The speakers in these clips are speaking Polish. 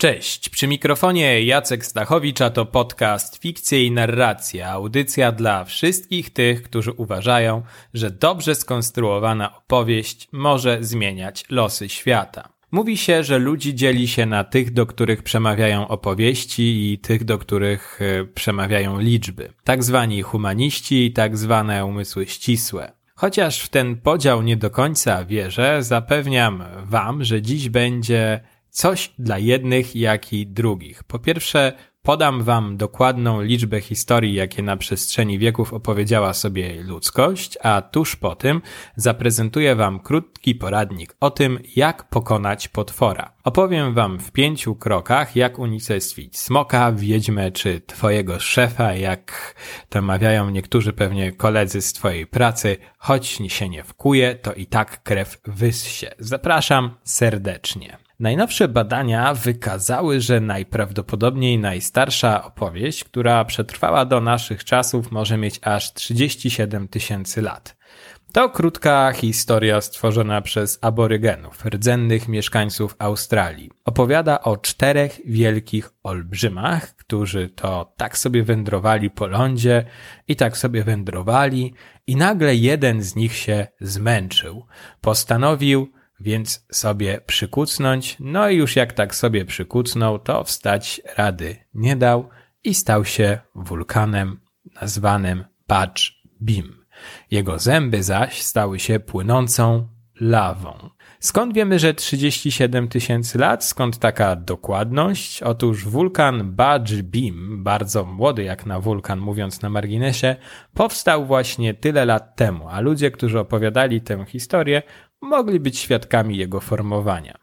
Cześć, przy mikrofonie Jacek Stachowicz, a to podcast Fikcje i Narracja, audycja dla wszystkich tych, którzy uważają, że dobrze skonstruowana opowieść może zmieniać losy świata. Mówi się, że ludzi dzieli się na tych, do których przemawiają opowieści i tych, do których e, przemawiają liczby. Tak zwani humaniści i tak zwane umysły ścisłe. Chociaż w ten podział nie do końca wierzę, zapewniam wam, że dziś będzie coś dla jednych, jak i drugich. Po pierwsze, podam wam dokładną liczbę historii, jakie na przestrzeni wieków opowiedziała sobie ludzkość, a tuż po tym zaprezentuję wam krótki poradnik o tym, jak pokonać potwora. Opowiem wam w pięciu krokach, jak unicestwić smoka, wiedźmę czy twojego szefa, jak to mawiają niektórzy pewnie koledzy z twojej pracy, choć się nie wkuje, to i tak krew wyssie. Zapraszam serdecznie. Najnowsze badania wykazały, że najprawdopodobniej najstarsza opowieść, która przetrwała do naszych czasów, może mieć aż 37 tysięcy lat. To krótka historia stworzona przez aborygenów, rdzennych mieszkańców Australii. Opowiada o czterech wielkich olbrzymach, którzy to tak sobie wędrowali po lądzie i tak sobie wędrowali i nagle jeden z nich się zmęczył. Postanowił więc sobie przykucnąć, no i już jak tak sobie przykucnął, to wstać rady nie dał i stał się wulkanem nazwanym Patch Beam. Jego zęby zaś stały się płynącą lawą. Skąd wiemy, że 37 tysięcy lat? Skąd taka dokładność? Otóż wulkan Badge Beam, bardzo młody jak na wulkan, mówiąc na marginesie, powstał właśnie tyle lat temu, a ludzie, którzy opowiadali tę historię, mogli być świadkami jego formowania.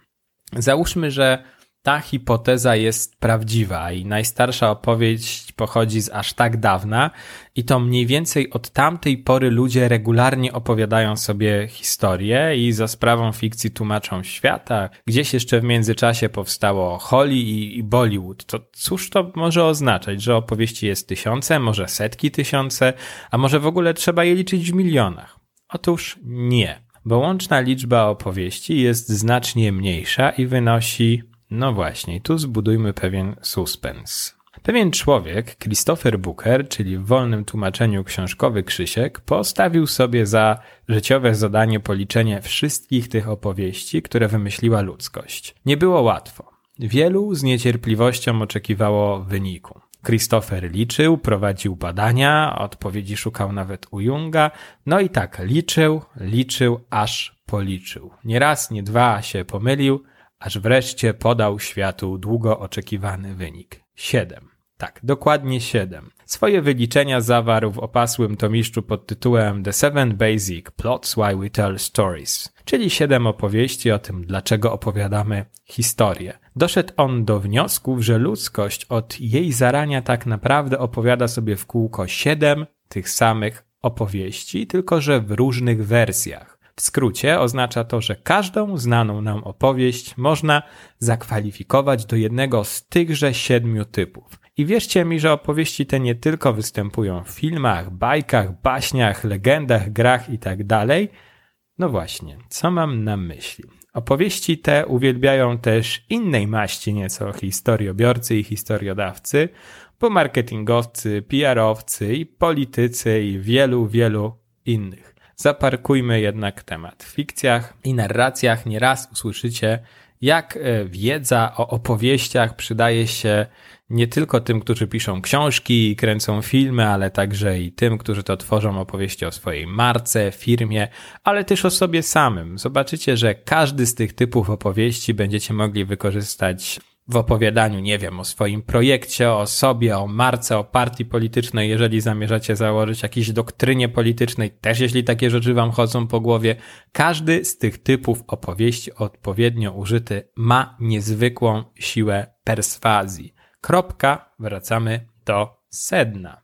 Załóżmy, że ta hipoteza jest prawdziwa i najstarsza opowieść pochodzi z aż tak dawna i to mniej więcej od tamtej pory ludzie regularnie opowiadają sobie historię i za sprawą fikcji tłumaczą świata. Gdzieś jeszcze w międzyczasie powstało Holly i, Bollywood. To cóż to może oznaczać, że opowieści jest tysiące, może setki tysiące, a może w ogóle trzeba je liczyć w milionach? Otóż nie bo łączna liczba opowieści jest znacznie mniejsza i wynosi, no właśnie, tu zbudujmy pewien suspens. Pewien człowiek, Christopher Booker, czyli w wolnym tłumaczeniu książkowy Krzysiek, postawił sobie za życiowe zadanie policzenie wszystkich tych opowieści, które wymyśliła ludzkość. Nie było łatwo. Wielu z niecierpliwością oczekiwało wyniku. Christopher liczył, prowadził badania, odpowiedzi szukał nawet u Junga, no i tak liczył, liczył, aż policzył. Nie raz, nie dwa się pomylił, aż wreszcie podał światu długo oczekiwany wynik. Siedem. Tak, dokładnie siedem. Swoje wyliczenia zawarł w opasłym tomiszczu pod tytułem The Seven Basic Plots Why We Tell Stories, czyli siedem opowieści o tym, dlaczego opowiadamy historię. Doszedł on do wniosków, że ludzkość od jej zarania tak naprawdę opowiada sobie w kółko siedem tych samych opowieści, tylko że w różnych wersjach. W skrócie oznacza to, że każdą znaną nam opowieść można zakwalifikować do jednego z tychże siedmiu typów. I wierzcie mi, że opowieści te nie tylko występują w filmach, bajkach, baśniach, legendach, grach itd. Tak no właśnie, co mam na myśli? Opowieści te uwielbiają też innej maści nieco historiobiorcy i historiodawcy, bo marketingowcy, PR-owcy i politycy i wielu, wielu innych. Zaparkujmy jednak temat. W fikcjach i narracjach nieraz usłyszycie, jak e, wiedza o opowieściach przydaje się nie tylko tym, którzy piszą książki i kręcą filmy, ale także i tym, którzy to tworzą opowieści o swojej marce, firmie, ale też o sobie samym. Zobaczycie, że każdy z tych typów opowieści będziecie mogli wykorzystać w opowiadaniu, nie wiem, o swoim projekcie, o sobie, o marce, o partii politycznej, jeżeli zamierzacie założyć jakiejś doktrynie politycznej, też jeśli takie rzeczy wam chodzą po głowie. Każdy z tych typów opowieści odpowiednio użyty ma niezwykłą siłę perswazji. Kropka, wracamy do sedna.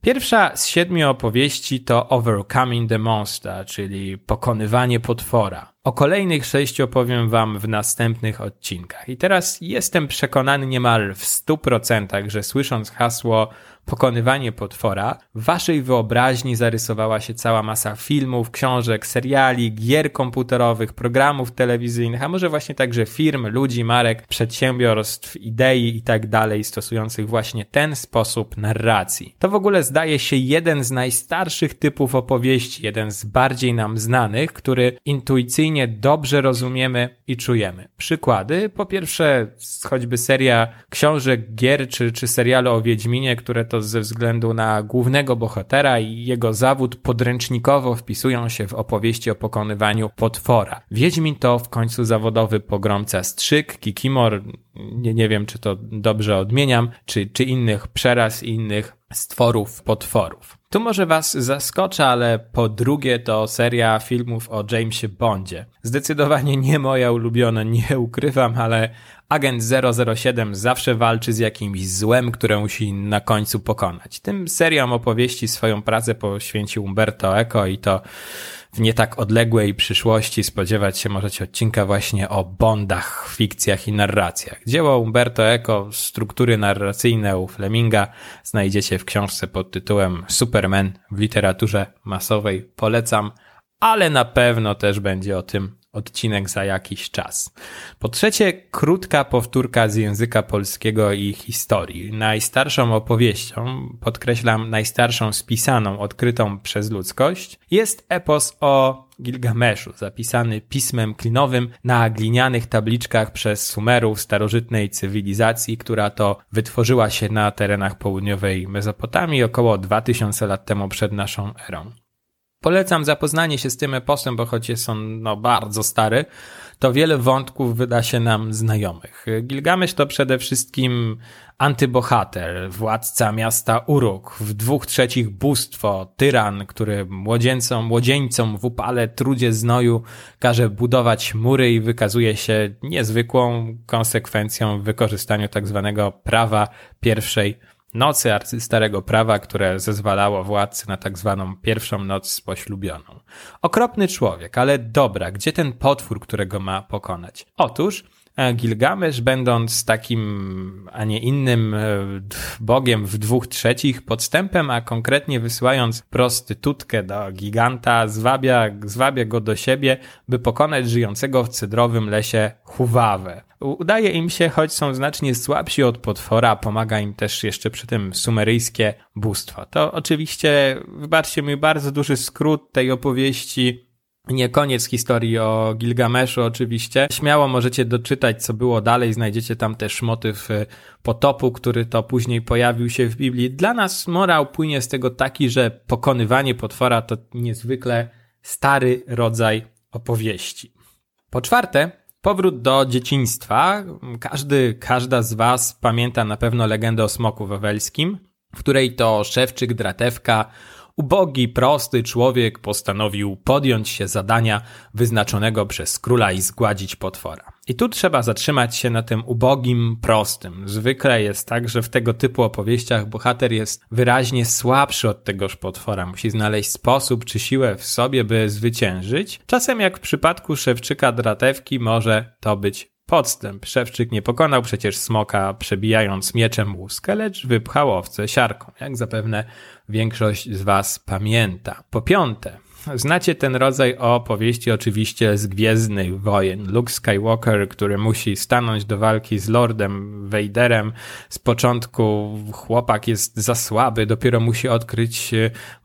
Pierwsza z siedmiu opowieści to Overcoming the Monster, czyli pokonywanie potwora. O kolejnych sześciu opowiem Wam w następnych odcinkach. I teraz jestem przekonany niemal w stu procentach, że słysząc hasło pokonywanie potwora, w waszej wyobraźni zarysowała się cała masa filmów, książek, seriali, gier komputerowych, programów telewizyjnych, a może właśnie także firm, ludzi, marek, przedsiębiorstw, idei i tak dalej, stosujących właśnie ten sposób narracji. To w ogóle zdaje się jeden z najstarszych typów opowieści, jeden z bardziej nam znanych, który intuicyjnie dobrze rozumiemy i czujemy. Przykłady, po pierwsze, choćby seria książek, gier czy, czy serialu o Wiedźminie, które to ze względu na głównego bohatera i jego zawód podręcznikowo wpisują się w opowieści o pokonywaniu potwora. Wiedźmin to w końcu zawodowy pogromca strzyk, kikimor, nie, nie wiem czy to dobrze odmieniam, czy, czy innych przeraz innych stworów, potworów. Tu może was zaskoczę, ale po drugie to seria filmów o Jamesie Bondzie. Zdecydowanie nie moja ulubiona, nie ukrywam, ale agent 007 zawsze walczy z jakimś złem, które musi na końcu pokonać. Tym seriom opowieści swoją pracę poświęcił Umberto Eco i to w nie tak odległej przyszłości spodziewać się możecie odcinka właśnie o Bondach, fikcjach i narracjach. Dzieło Umberto Eco, struktury narracyjne u Fleminga znajdziecie w książce pod tytułem Superman w literaturze masowej. Polecam, ale na pewno też będzie o tym odcinek za jakiś czas. Po trzecie, krótka powtórka z języka polskiego i historii. Najstarszą opowieścią, podkreślam najstarszą spisaną, odkrytą przez ludzkość, jest epos o Gilgameszu, zapisany pismem klinowym na glinianych tabliczkach przez Sumerów starożytnej cywilizacji, która to wytworzyła się na terenach południowej Mezopotamii około 2000 lat temu przed naszą erą. Polecam zapoznanie się z tym eposem, bo choć jest on no, bardzo stary, to wiele wątków wyda się nam znajomych. Gilgamesz to przede wszystkim antybohater, władca miasta Uruk, w dwóch trzecich bóstwo, tyran, który młodzieńcom, młodzieńcom w upale trudzie znoju każe budować mury i wykazuje się niezwykłą konsekwencją w wykorzystaniu tak zwanego prawa pierwszej nocy arcystarego prawa, które zezwalało władcy na tak zwaną pierwszą noc poślubioną. Okropny człowiek, ale dobra, gdzie ten potwór, którego ma pokonać? Otóż Gilgamesz, będąc takim, a nie innym e, bogiem w dwóch trzecich podstępem, a konkretnie wysyłając prostytutkę do giganta, zwabia, zwabia go do siebie, by pokonać żyjącego w cydrowym lesie Huwawę. Udaje im się, choć są znacznie słabsi od potwora, pomaga im też jeszcze przy tym sumeryjskie bóstwo. To oczywiście, wybaczcie mi, bardzo duży skrót tej opowieści. Nie koniec historii o Gilgameszu oczywiście. Śmiało możecie doczytać, co było dalej. Znajdziecie tam też motyw y, potopu, który to później pojawił się w Biblii. Dla nas morał płynie z tego taki, że pokonywanie potwora to niezwykle stary rodzaj opowieści. Po czwarte, Powrót do dzieciństwa. Każdy, każda z Was pamięta na pewno legendę o smoku wawelskim, w której to szewczyk Dratewka Ubogi, prosty człowiek postanowił podjąć się zadania wyznaczonego przez króla i zgładzić potwora. I tu trzeba zatrzymać się na tym ubogim, prostym. Zwykle jest tak, że w tego typu opowieściach bohater jest wyraźnie słabszy od tegoż potwora. Musi znaleźć sposób czy siłę w sobie, by zwyciężyć. Czasem jak w przypadku szewczyka Dratewki może to być podstęp. Szewczyk nie pokonał przecież smoka, przebijając mieczem łuskę, lecz wypchał owce siarką, jak zapewne większość z Was pamięta. Po piąte, Znacie ten rodzaj opowieści oczywiście z Gwiezdnych Wojen. Luke Skywalker, który musi stanąć do walki z Lordem Vaderem. Z początku chłopak jest za słaby, dopiero musi odkryć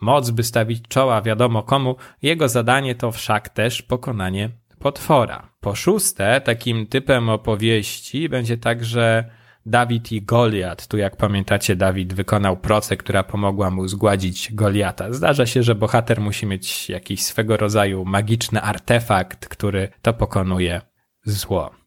moc, by stawić czoła wiadomo komu. Jego zadanie to wszak też pokonanie potwora. Po szóste, takim typem opowieści będzie także Dawid i Goliat. Tu jak pamiętacie, Dawid wykonał procę, która pomogła mu zgładzić Goliata. Zdarza się, że bohater musi mieć jakiś swego rodzaju magiczny artefakt, który to pokonuje zło.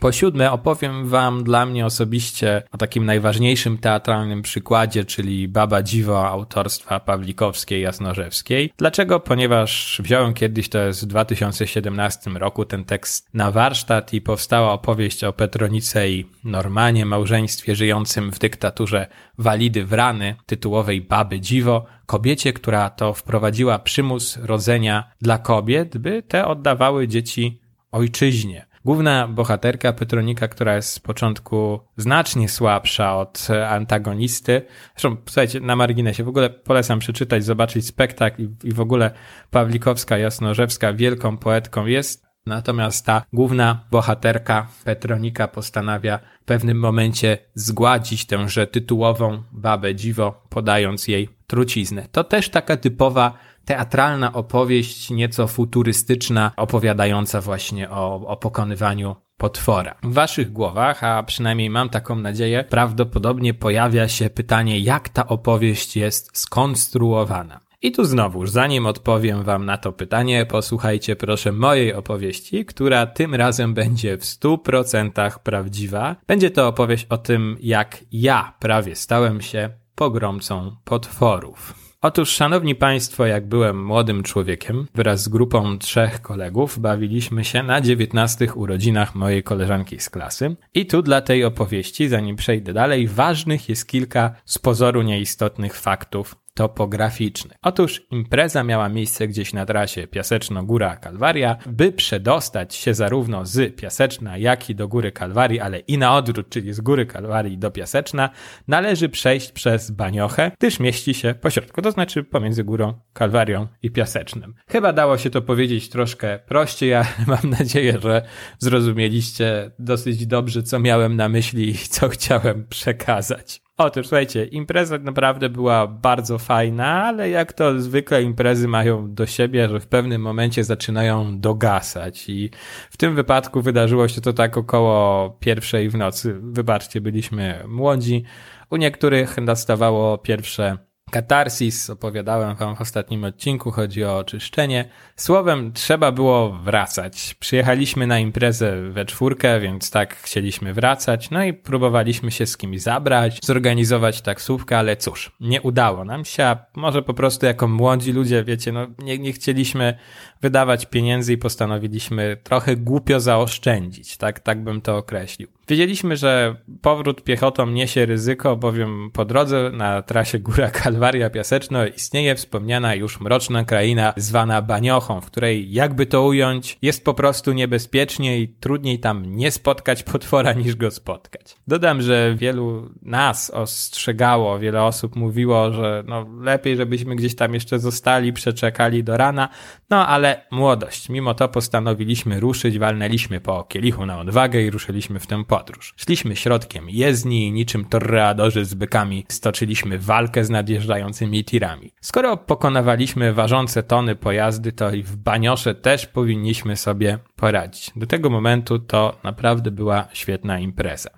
Po siódme, opowiem Wam dla mnie osobiście o takim najważniejszym teatralnym przykładzie, czyli Baba Dziwo autorstwa Pawlikowskiej Jasnorzewskiej. Dlaczego? Ponieważ wziąłem kiedyś, to jest w 2017 roku, ten tekst na warsztat i powstała opowieść o Petronice i Normanie, małżeństwie żyjącym w dyktaturze Walidy Wrany, tytułowej Baby Dziwo, kobiecie, która to wprowadziła przymus rodzenia dla kobiet, by te oddawały dzieci ojczyźnie. Główna bohaterka Petronika, która jest z początku znacznie słabsza od antagonisty. Zresztą, słuchajcie, na marginesie, w ogóle polecam przeczytać, zobaczyć spektakl i, i w ogóle Pawlikowska Jasnorzewska wielką poetką jest. Natomiast ta główna bohaterka Petronika postanawia w pewnym momencie zgładzić tęże tytułową babę dziwo, podając jej truciznę. To też taka typowa teatralna opowieść, nieco futurystyczna, opowiadająca właśnie o, o pokonywaniu potwora. W waszych głowach, a przynajmniej mam taką nadzieję, prawdopodobnie pojawia się pytanie, jak ta opowieść jest skonstruowana. I tu znowuż, zanim odpowiem wam na to pytanie, posłuchajcie proszę mojej opowieści, która tym razem będzie w 100% prawdziwa. Będzie to opowieść o tym, jak ja prawie stałem się pogromcą potworów. Otóż, szanowni państwo, jak byłem młodym człowiekiem, wraz z grupą trzech kolegów bawiliśmy się na dziewiętnastych urodzinach mojej koleżanki z klasy. I tu dla tej opowieści, zanim przejdę dalej, ważnych jest kilka z pozoru nieistotnych faktów topograficzny. Otóż impreza miała miejsce gdzieś na trasie Piaseczno-Góra Kalwaria. By przedostać się zarówno z Piaseczna, jak i do Góry Kalwarii, ale i na odwrót, czyli z Góry Kalwarii do Piaseczna, należy przejść przez Baniochę, gdyż mieści się pośrodku, to znaczy pomiędzy Górą Kalwarią i Piasecznem. Chyba dało się to powiedzieć troszkę prościej, ale mam nadzieję, że zrozumieliście dosyć dobrze, co miałem na myśli i co chciałem przekazać. Otóż słuchajcie, impreza naprawdę była bardzo fajna, ale jak to zwykle imprezy mają do siebie, że w pewnym momencie zaczynają dogasać i w tym wypadku wydarzyło się to tak około pierwszej w nocy. Wybaczcie, byliśmy młodzi. U niektórych nastawało pierwsze Katarsis, opowiadałem wam w ostatnim odcinku, chodzi o oczyszczenie. Słowem, trzeba było wracać. Przyjechaliśmy na imprezę we czwórkę, więc tak chcieliśmy wracać, no i próbowaliśmy się z kimś zabrać, zorganizować taksówkę, ale cóż, nie udało nam się, a może po prostu jako młodzi ludzie, wiecie, no nie, nie chcieliśmy wydawać pieniędzy i postanowiliśmy trochę głupio zaoszczędzić, tak, tak bym to określił. Wiedzieliśmy, że powrót piechotą niesie ryzyko, bowiem po drodze na trasie Góra Kalwaria Piaseczno istnieje wspomniana już mroczna kraina zwana Baniochą, w której, jakby to ująć, jest po prostu niebezpiecznie i trudniej tam nie spotkać potwora niż go spotkać. Dodam, że wielu nas ostrzegało, wiele osób mówiło, że no lepiej, żebyśmy gdzieś tam jeszcze zostali, przeczekali do rana, no ale młodość. Mimo to postanowiliśmy ruszyć, walnęliśmy po kielichu na odwagę i ruszyliśmy w tę podróż. Szliśmy środkiem jezdni niczym torreadorzy z bykami stoczyliśmy walkę z nadjeżdżającymi tirami. Skoro pokonywaliśmy ważące tony pojazdy, to i w baniosze też powinniśmy sobie poradzić. Do tego momentu to naprawdę była świetna impreza.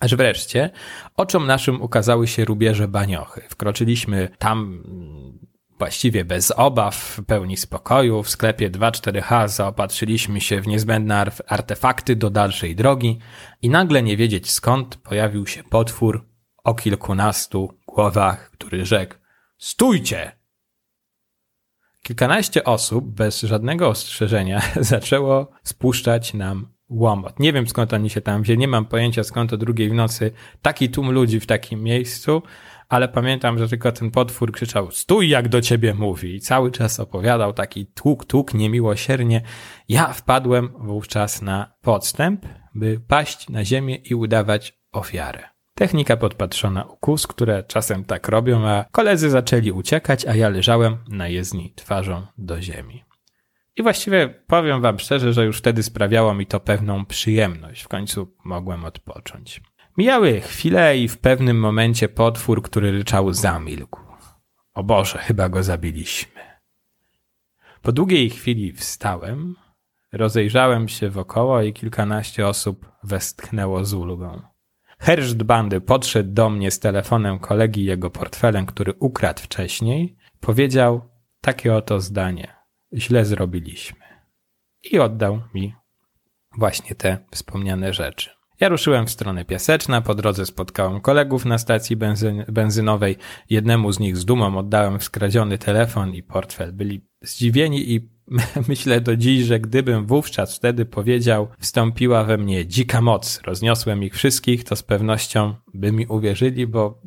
Aż wreszcie oczom naszym ukazały się rubieże baniochy. Wkroczyliśmy tam właściwie bez obaw, w pełni spokoju. W sklepie 24H zaopatrzyliśmy się w niezbędne artefakty do dalszej drogi i nagle nie wiedzieć skąd pojawił się potwór o kilkunastu głowach, który rzekł Stójcie! Kilkanaście osób bez żadnego ostrzeżenia zaczęło spuszczać nam łomot. Nie wiem skąd oni się tam wzięli, nie mam pojęcia skąd o drugiej w nocy taki tłum ludzi w takim miejscu, ale pamiętam, że tylko ten potwór krzyczał stój jak do ciebie mówi i cały czas opowiadał taki tuk tuk niemiłosiernie. Ja wpadłem wówczas na podstęp, by paść na ziemię i udawać ofiarę. Technika podpatrzona u kus, które czasem tak robią, a koledzy zaczęli uciekać, a ja leżałem na jezdni twarzą do ziemi. I właściwie powiem wam szczerze, że już wtedy sprawiało mi to pewną przyjemność. W końcu mogłem odpocząć. Mijały chwile i w pewnym momencie potwór, który ryczał, zamilkł. O Boże, chyba go zabiliśmy. Po długiej chwili wstałem, rozejrzałem się wokoło i kilkanaście osób westchnęło z ulgą. Herszt bandy podszedł do mnie z telefonem kolegi i jego portfelem, który ukradł wcześniej, powiedział takie oto zdanie. Źle zrobiliśmy. I oddał mi właśnie te wspomniane rzeczy. Ja ruszyłem w stronę Piaseczna, po drodze spotkałem kolegów na stacji benzyn benzynowej. Jednemu z nich z dumą oddałem skradziony telefon i portfel. Byli zdziwieni i myślę do dziś, że gdybym wówczas wtedy powiedział, wstąpiła we mnie dzika moc, rozniosłem ich wszystkich, to z pewnością by mi uwierzyli, bo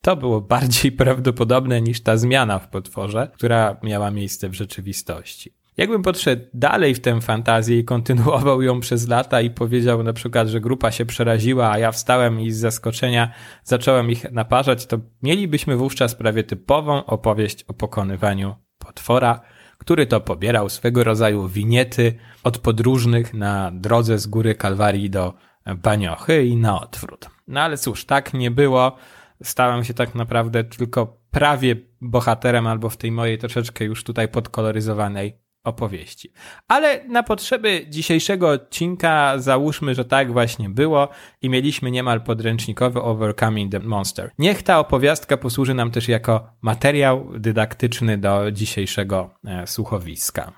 to było bardziej prawdopodobne niż ta zmiana w potworze, która miała miejsce w rzeczywistości. Jakbym podszedł dalej w tę fantazję i kontynuował ją przez lata i powiedział na przykład, że grupa się przeraziła, a ja wstałem i z zaskoczenia zacząłem ich naparzać, to mielibyśmy wówczas prawie typową opowieść o pokonywaniu potwora, który to pobierał swego rodzaju winiety od podróżnych na drodze z góry Kalwarii do Baniochy i na odwrót. No ale cóż, tak nie było. Stałem się tak naprawdę tylko prawie bohaterem albo w tej mojej troszeczkę już tutaj podkoloryzowanej opowieści. Ale na potrzeby dzisiejszego odcinka załóżmy, że tak właśnie było i mieliśmy niemal podręcznikowy Overcoming the Monster. Niech ta opowiastka posłuży nam też jako materiał dydaktyczny do dzisiejszego e, słuchowiska.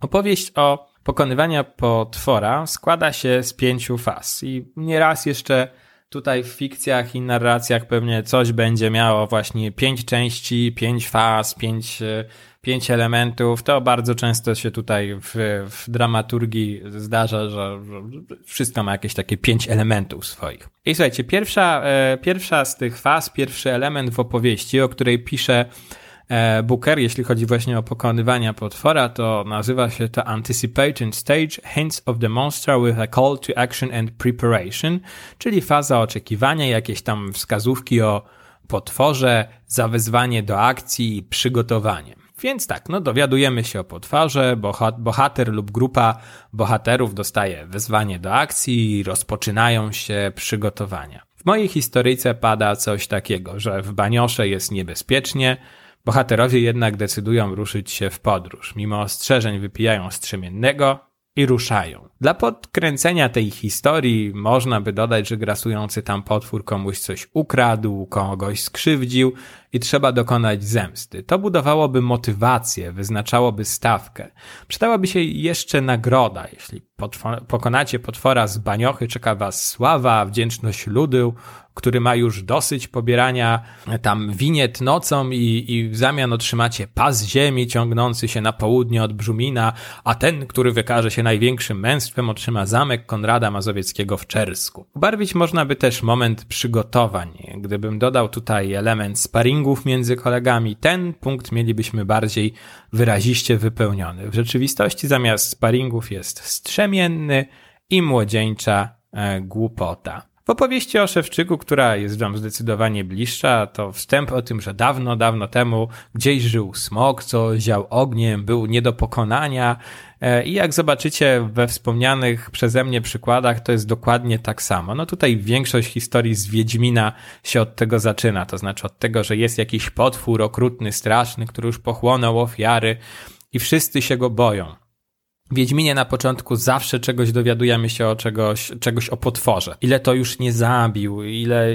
Opowieść o pokonywaniu potwora składa się z pięciu faz i nieraz jeszcze tutaj w fikcjach i narracjach pewnie coś będzie miało właśnie pięć części, pięć faz, pięć e, pięć elementów. To bardzo często się tutaj w, w dramaturgii zdarza, że, że wszystko ma jakieś takie pięć elementów swoich. I słuchajcie, pierwsza, e, pierwsza z tych faz, pierwszy element w opowieści, o której pisze Booker, jeśli chodzi właśnie o pokonywania potwora, to nazywa się to Anticipation Stage, Hints of the Monster with a Call to Action and Preparation, czyli faza oczekiwania, jakieś tam wskazówki o potworze, zawezwanie do akcji i przygotowanie. Więc tak, no dowiadujemy się o potwarze, bohater lub grupa bohaterów dostaje wezwanie do akcji i rozpoczynają się przygotowania. W mojej historyjce pada coś takiego, że w Baniosze jest niebezpiecznie, bohaterowie jednak decydują ruszyć się w podróż. Mimo ostrzeżeń wypijają strzemiennego, i ruszają. Dla podkręcenia tej historii można by dodać, że grasujący tam potwór komuś coś ukradł, kogoś skrzywdził i trzeba dokonać zemsty. To budowałoby motywację, wyznaczałoby stawkę. Przydałaby się jeszcze nagroda. Jeśli pokonacie potwora z baniochy, czeka was sława, wdzięczność ludu, który ma już dosyć pobierania tam winiet nocą i, i w zamian otrzymacie pas ziemi ciągnący się na południe od Brzumina, a ten, który wykaże się największym męstwem, otrzyma zamek Konrada Mazowieckiego w Czersku. Ubarwić można by też moment przygotowań. Gdybym dodał tutaj element sparingów między kolegami, ten punkt mielibyśmy bardziej wyraziście wypełniony. W rzeczywistości zamiast sparingów jest strzemienny i młodzieńcza e, głupota. W opowieści o Szewczyku, która jest wam zdecydowanie bliższa, to wstęp o tym, że dawno, dawno temu gdzieś żył smok, co ział ogniem, był nie do pokonania e, i jak zobaczycie we wspomnianych przeze mnie przykładach, to jest dokładnie tak samo. No tutaj większość historii z Wiedźmina się od tego zaczyna, to znaczy od tego, że jest jakiś potwór okrutny, straszny, który już pochłonął ofiary i wszyscy się go boją. Wiedźminie na początku zawsze czegoś dowiadujemy się o czegoś, czegoś o potworze. Ile to już nie zabił, ile,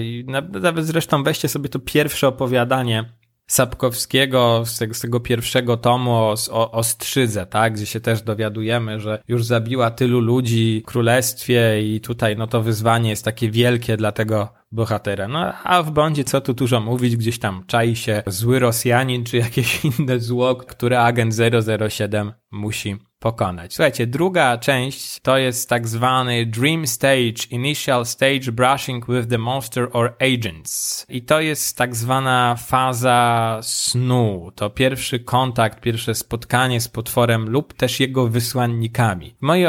nawet zresztą weźcie sobie to pierwsze opowiadanie Sapkowskiego z tego, z tego pierwszego tomu o, o, o Strzydze, tak? Gdzie się też dowiadujemy, że już zabiła tylu ludzi w królestwie i tutaj no to wyzwanie jest takie wielkie dla tego bohatera. No a w Bondzie co tu dużo mówić, gdzieś tam czai się zły Rosjanin czy jakieś inne zło, które agent 007 musi pokonać. Słuchajcie, druga część to jest tak zwany Dream Stage, Initial Stage Brushing with the Monster or Agents. I to jest tak zwana faza snu. To pierwszy kontakt, pierwsze spotkanie z potworem lub też jego wysłannikami. W mojej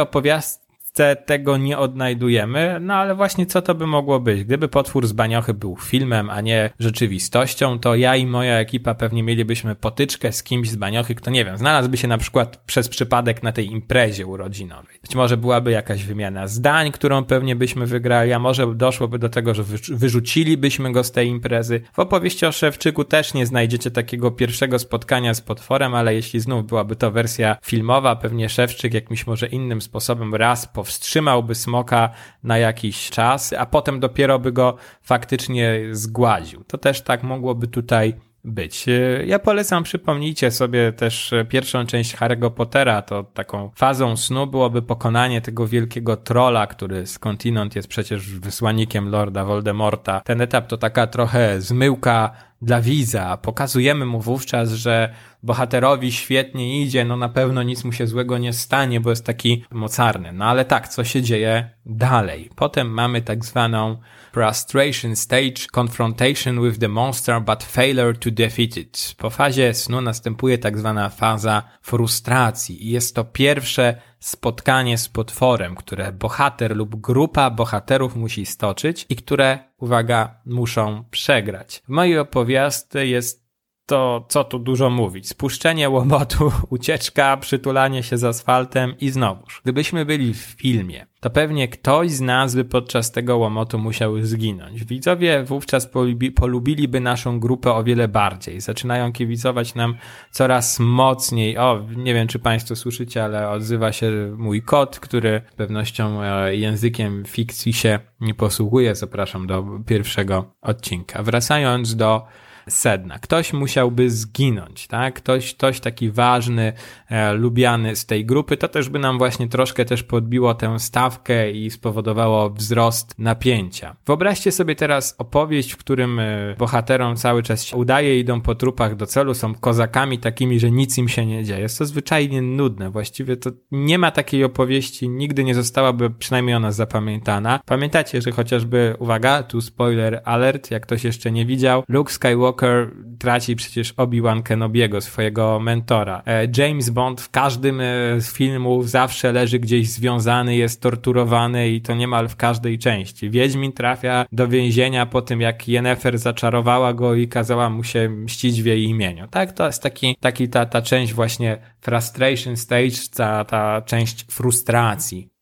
opowiastce tego nie odnajdujemy, no ale właśnie co to by mogło być? Gdyby Potwór z Baniochy był filmem, a nie rzeczywistością, to ja i moja ekipa pewnie mielibyśmy potyczkę z kimś z Baniochy, kto nie wiem, znalazłby się na przykład przez przypadek na tej imprezie urodzinowej. Być może byłaby jakaś wymiana zdań, którą pewnie byśmy wygrali, a może doszłoby do tego, że wyrzucilibyśmy go z tej imprezy. W opowieści o Szewczyku też nie znajdziecie takiego pierwszego spotkania z potworem, ale jeśli znów byłaby to wersja filmowa, pewnie Szewczyk jakimś może innym sposobem raz po powstrzymałby smoka na jakiś czas, a potem dopiero by go faktycznie zgładził. To też tak mogłoby tutaj być. Ja polecam, przypomnijcie sobie też pierwszą część Harry'ego Pottera, to taką fazą snu byłoby pokonanie tego wielkiego trola, który skądinąd jest przecież wysłannikiem Lorda Voldemorta. Ten etap to taka trochę zmyłka dla widza. Pokazujemy mu wówczas, że bohaterowi świetnie idzie, no na pewno nic mu się złego nie stanie, bo jest taki mocarny. No ale tak, co się dzieje dalej? Potem mamy tak zwaną frustration stage, confrontation with the monster, but failure to defeat it. Po fazie snu następuje tak zwana faza frustracji i jest to pierwsze spotkanie z potworem, które bohater lub grupa bohaterów musi stoczyć i które, uwaga, muszą przegrać. W mojej opowiasty jest to co tu dużo mówić. Spuszczenie łomotu, ucieczka, przytulanie się z asfaltem i znowuż. Gdybyśmy byli w filmie, to pewnie ktoś z nas by podczas tego łomotu musiał zginąć. Widzowie wówczas polubi, polubiliby naszą grupę o wiele bardziej. Zaczynają kibicować nam coraz mocniej. O, nie wiem czy Państwo słyszycie, ale odzywa się mój kot, który pewnością e, językiem fikcji się nie posługuje. Zapraszam do pierwszego odcinka. Wracając do sedna. Ktoś musiałby zginąć, tak? Ktoś, ktoś taki ważny, e, lubiany z tej grupy, to też by nam właśnie troszkę też podbiło tę stawkę i spowodowało wzrost napięcia. Wyobraźcie sobie teraz opowieść, w którym e, bohaterom cały czas się udaje, idą po trupach do celu, są kozakami takimi, że nic im się nie dzieje. Jest to zwyczajnie nudne. Właściwie to nie ma takiej opowieści, nigdy nie zostałaby przynajmniej ona zapamiętana. Pamiętacie, że chociażby, uwaga, tu spoiler alert, jak ktoś jeszcze nie widział, Luke Skywalker Skywalker traci przecież Obi-Wan Kenobiego, swojego mentora. E, James Bond w każdym e, z filmów zawsze leży gdzieś związany, jest torturowany i to niemal w każdej części. Wiedźmin trafia do więzienia po tym, jak Yennefer zaczarowała go i kazała mu się mścić w jej imieniu. Tak, to jest taki, taki ta, ta część właśnie frustration stage, ta, ta część frustracji.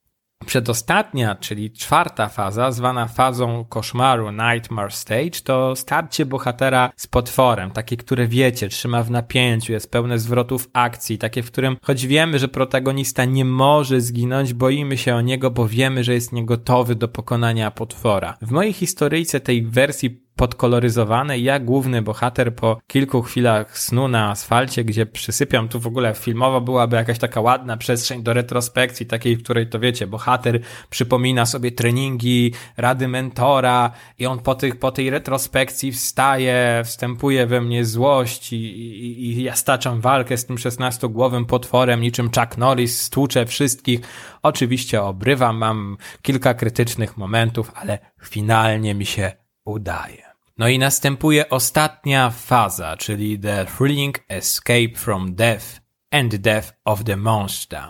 Przedostatnia, czyli czwarta faza, zwana fazą koszmaru Nightmare Stage, to starcie bohatera z potworem, takie, które wiecie, trzyma w napięciu, jest pełne zwrotów akcji, takie, w którym choć wiemy, że protagonista nie może zginąć, boimy się o niego, bo wiemy, że jest niegotowy do pokonania potwora. W mojej historyjce tej wersji podkoloryzowane. Ja, główny bohater, po kilku chwilach snu na asfalcie, gdzie przysypiam, tu w ogóle filmowo byłaby jakaś taka ładna przestrzeń do retrospekcji, takiej, w której to wiecie, bohater przypomina sobie treningi, rady mentora i on po, tych, po tej retrospekcji wstaje, wstępuje we mnie złość i, i, i ja staczam walkę z tym szesnastogłowym potworem, niczym Chuck Norris, stłuczę wszystkich. Oczywiście obrywam, mam kilka krytycznych momentów, ale finalnie mi się udaje. No i następuje ostatnia faza, czyli The Thrilling Escape from Death and Death of the Monster.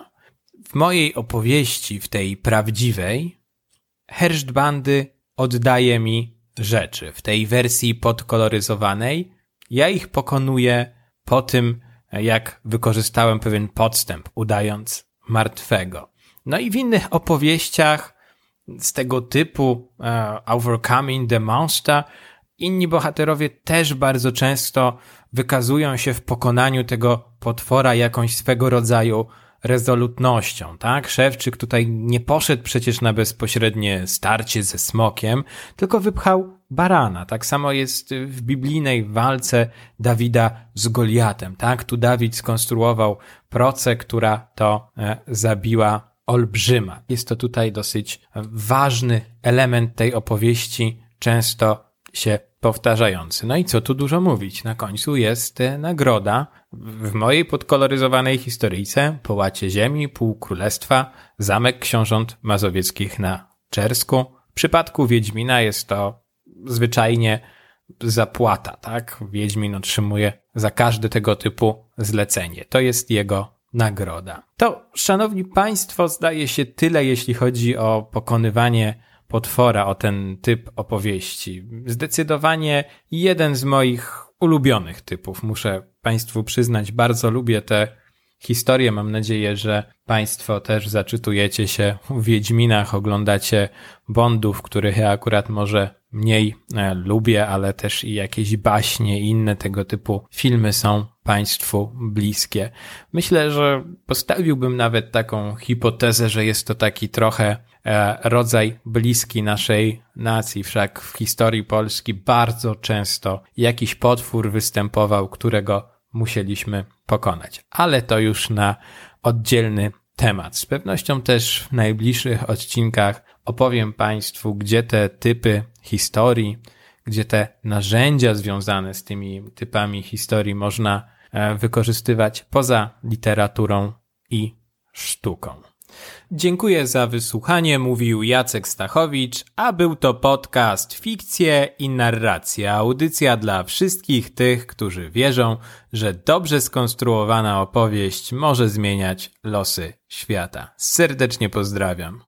W mojej opowieści, w tej prawdziwej, herszt bandy oddaje mi rzeczy. W tej wersji podkoloryzowanej ja ich pokonuję po tym, jak wykorzystałem pewien podstęp, udając martwego. No i w innych opowieściach z tego typu uh, Overcoming the Monster inni bohaterowie też bardzo często wykazują się w pokonaniu tego potwora jakąś swego rodzaju rezolutnością, tak? Szewczyk tutaj nie poszedł przecież na bezpośrednie starcie ze smokiem, tylko wypchał barana. Tak samo jest w biblijnej walce Dawida z Goliatem, tak? Tu Dawid skonstruował procę, która to e, zabiła olbrzyma. Jest to tutaj dosyć ważny element tej opowieści, często się powtarzający. No i co tu dużo mówić? Na końcu jest nagroda w mojej podkoloryzowanej historyjce Połacie Ziemi, Pół Królestwa, Zamek Książąt Mazowieckich na Czersku. W przypadku Wiedźmina jest to zwyczajnie zapłata, tak? Wiedźmin otrzymuje za każde tego typu zlecenie. To jest jego nagroda. To, szanowni państwo, zdaje się tyle, jeśli chodzi o pokonywanie potwora, o ten typ opowieści. Zdecydowanie jeden z moich ulubionych typów, muszę państwu przyznać, bardzo lubię te historie. Mam nadzieję, że państwo też zaczytujecie się w Wiedźminach, oglądacie Bondów, których ja akurat może mniej e, lubię, ale też i jakieś baśnie i inne tego typu filmy są Państwu bliskie. Myślę, że postawiłbym nawet taką hipotezę, że jest to taki trochę e, rodzaj bliski naszej nacji. Wszak w historii Polski bardzo często jakiś potwór występował, którego musieliśmy pokonać. Ale to już na oddzielny temat. Z pewnością też w najbliższych odcinkach opowiem Państwu, gdzie te typy historii, gdzie te narzędzia związane z tymi typami historii można e, wykorzystywać poza literaturą i sztuką. Dziękuję za wysłuchanie, mówił Jacek Stachowicz, a był to podcast Fikcje i Narracja, audycja dla wszystkich tych, którzy wierzą, że dobrze skonstruowana opowieść może zmieniać losy świata. Serdecznie pozdrawiam.